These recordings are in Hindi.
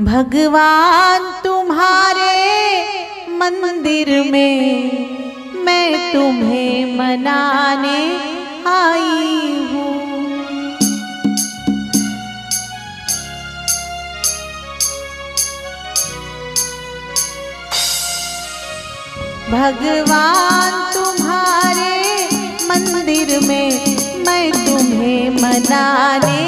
भगवान, तुम्हारे मंदिर में मैं तुम्हें मनाने आई हूँ। भगवान, तुम्हारे मंदिर में मैं तुम्हें मनाने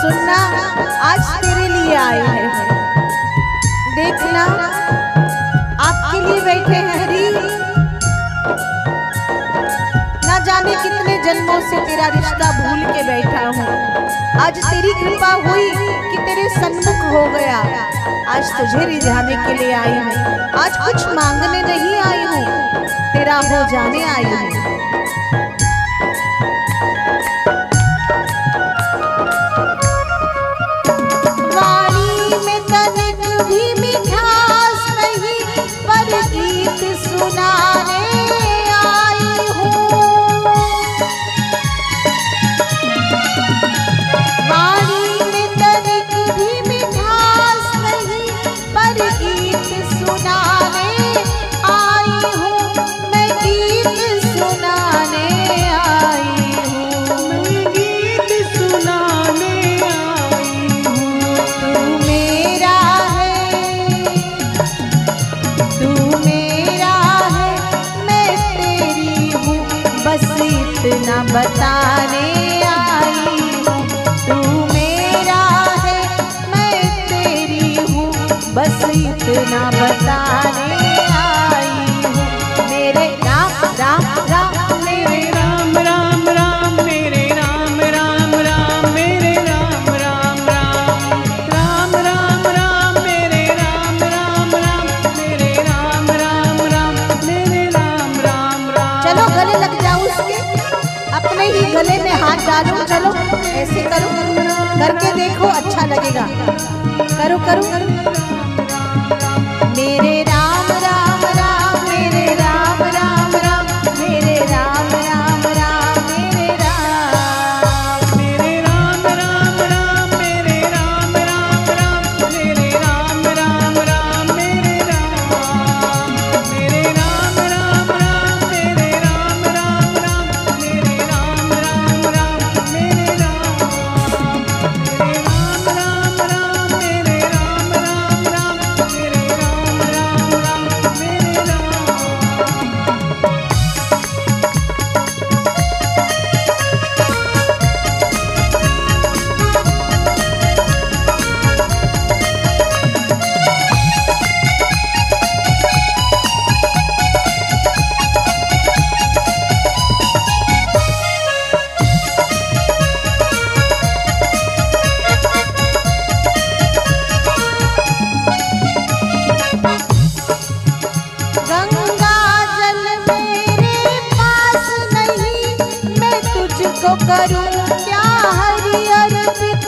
सुनना आज तेरे लिए आए हैं। देखना, आपके लिए बैठे हैं हरी ना जाने कितने जन्मों से तेरा रिश्ता भूल के बैठा हूँ। आज तेरी कृपा हुई कि तेरे सन्मुख हो गया। आज तुझे रिझाने के लिए आई हूँ। आज कुछ मांगने नहीं आई हूँ। तेरा हो जाने आई हूँ। बताने आई हूँ। तू मेरा है मैं तेरी हूँ। बस इतना बताने देखो अच्छा लगेगा करो करो, करो। को करूँ क्या अर्पित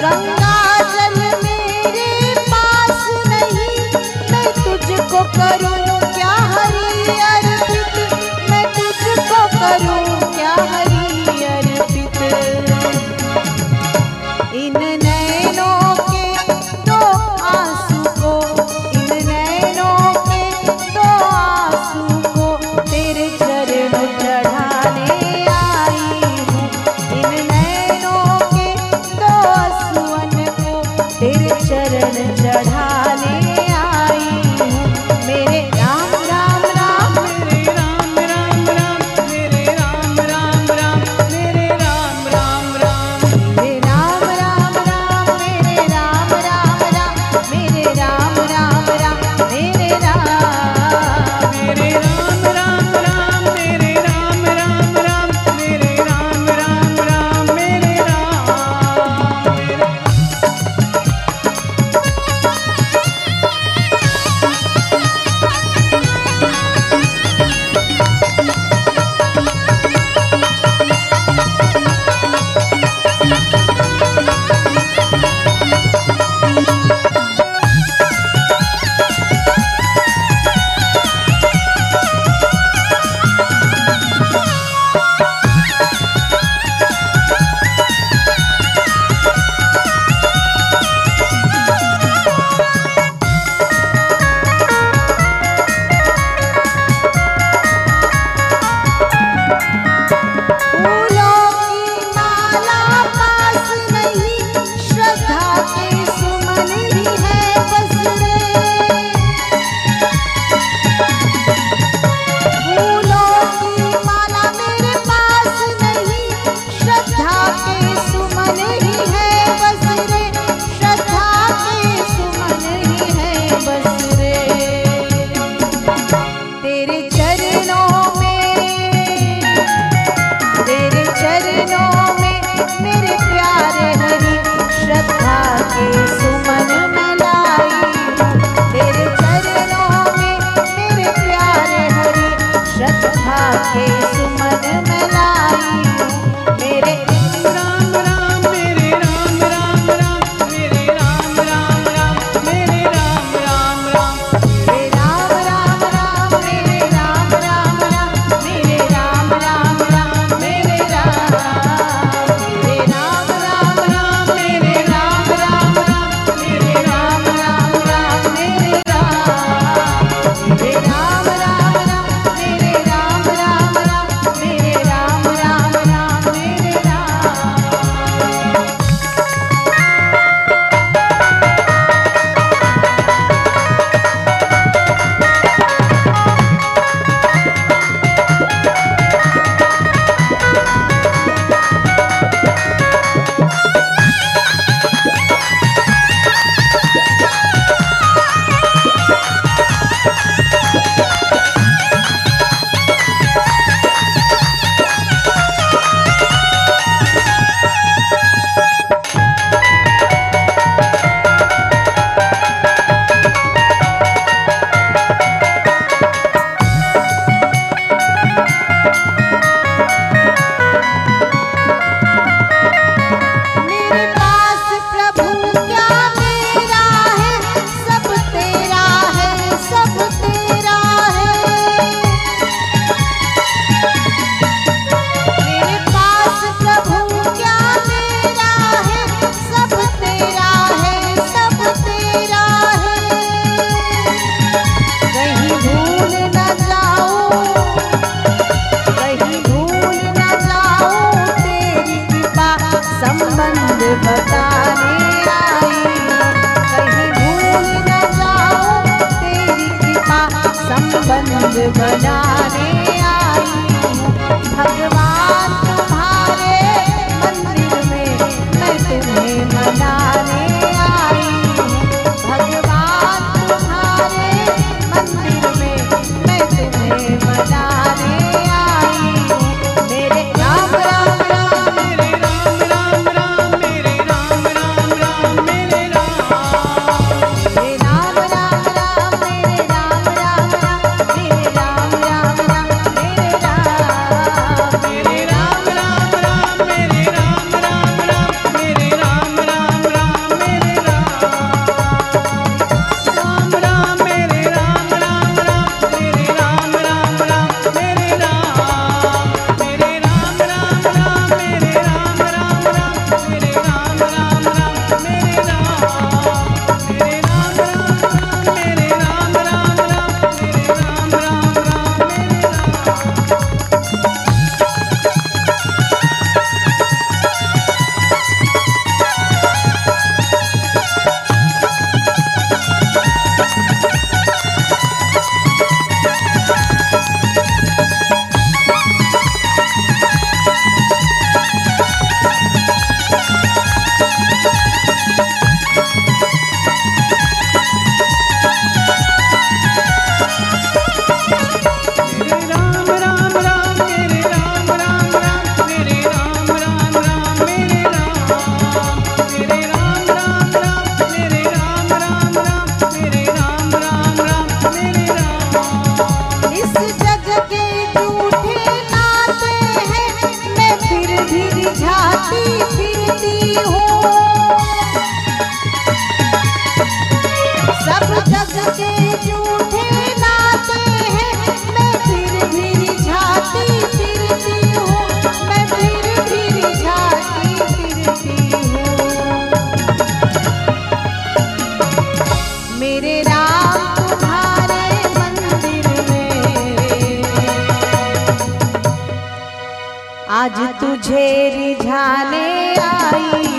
गंगा जल मेरे पास नहीं मैं तुझको करूँ आज तुझे रिझाने आई।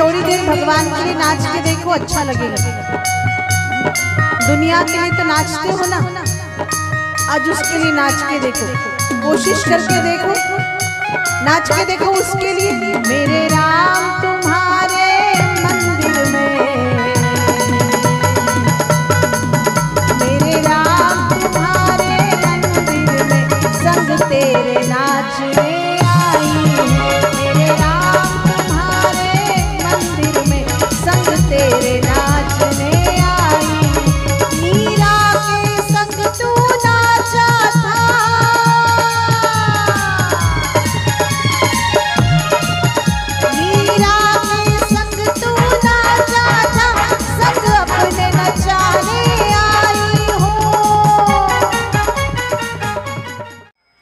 थोड़ी देर भगवान के लिए नाच के देखो अच्छा लगेगा। दुनिया के लिए तो नाचते हो ना? आज उसके लिए नाच के देखो। कोशिश करके देखो। नाच के देखो उसके लिए। मेरे राम, तुम्हारे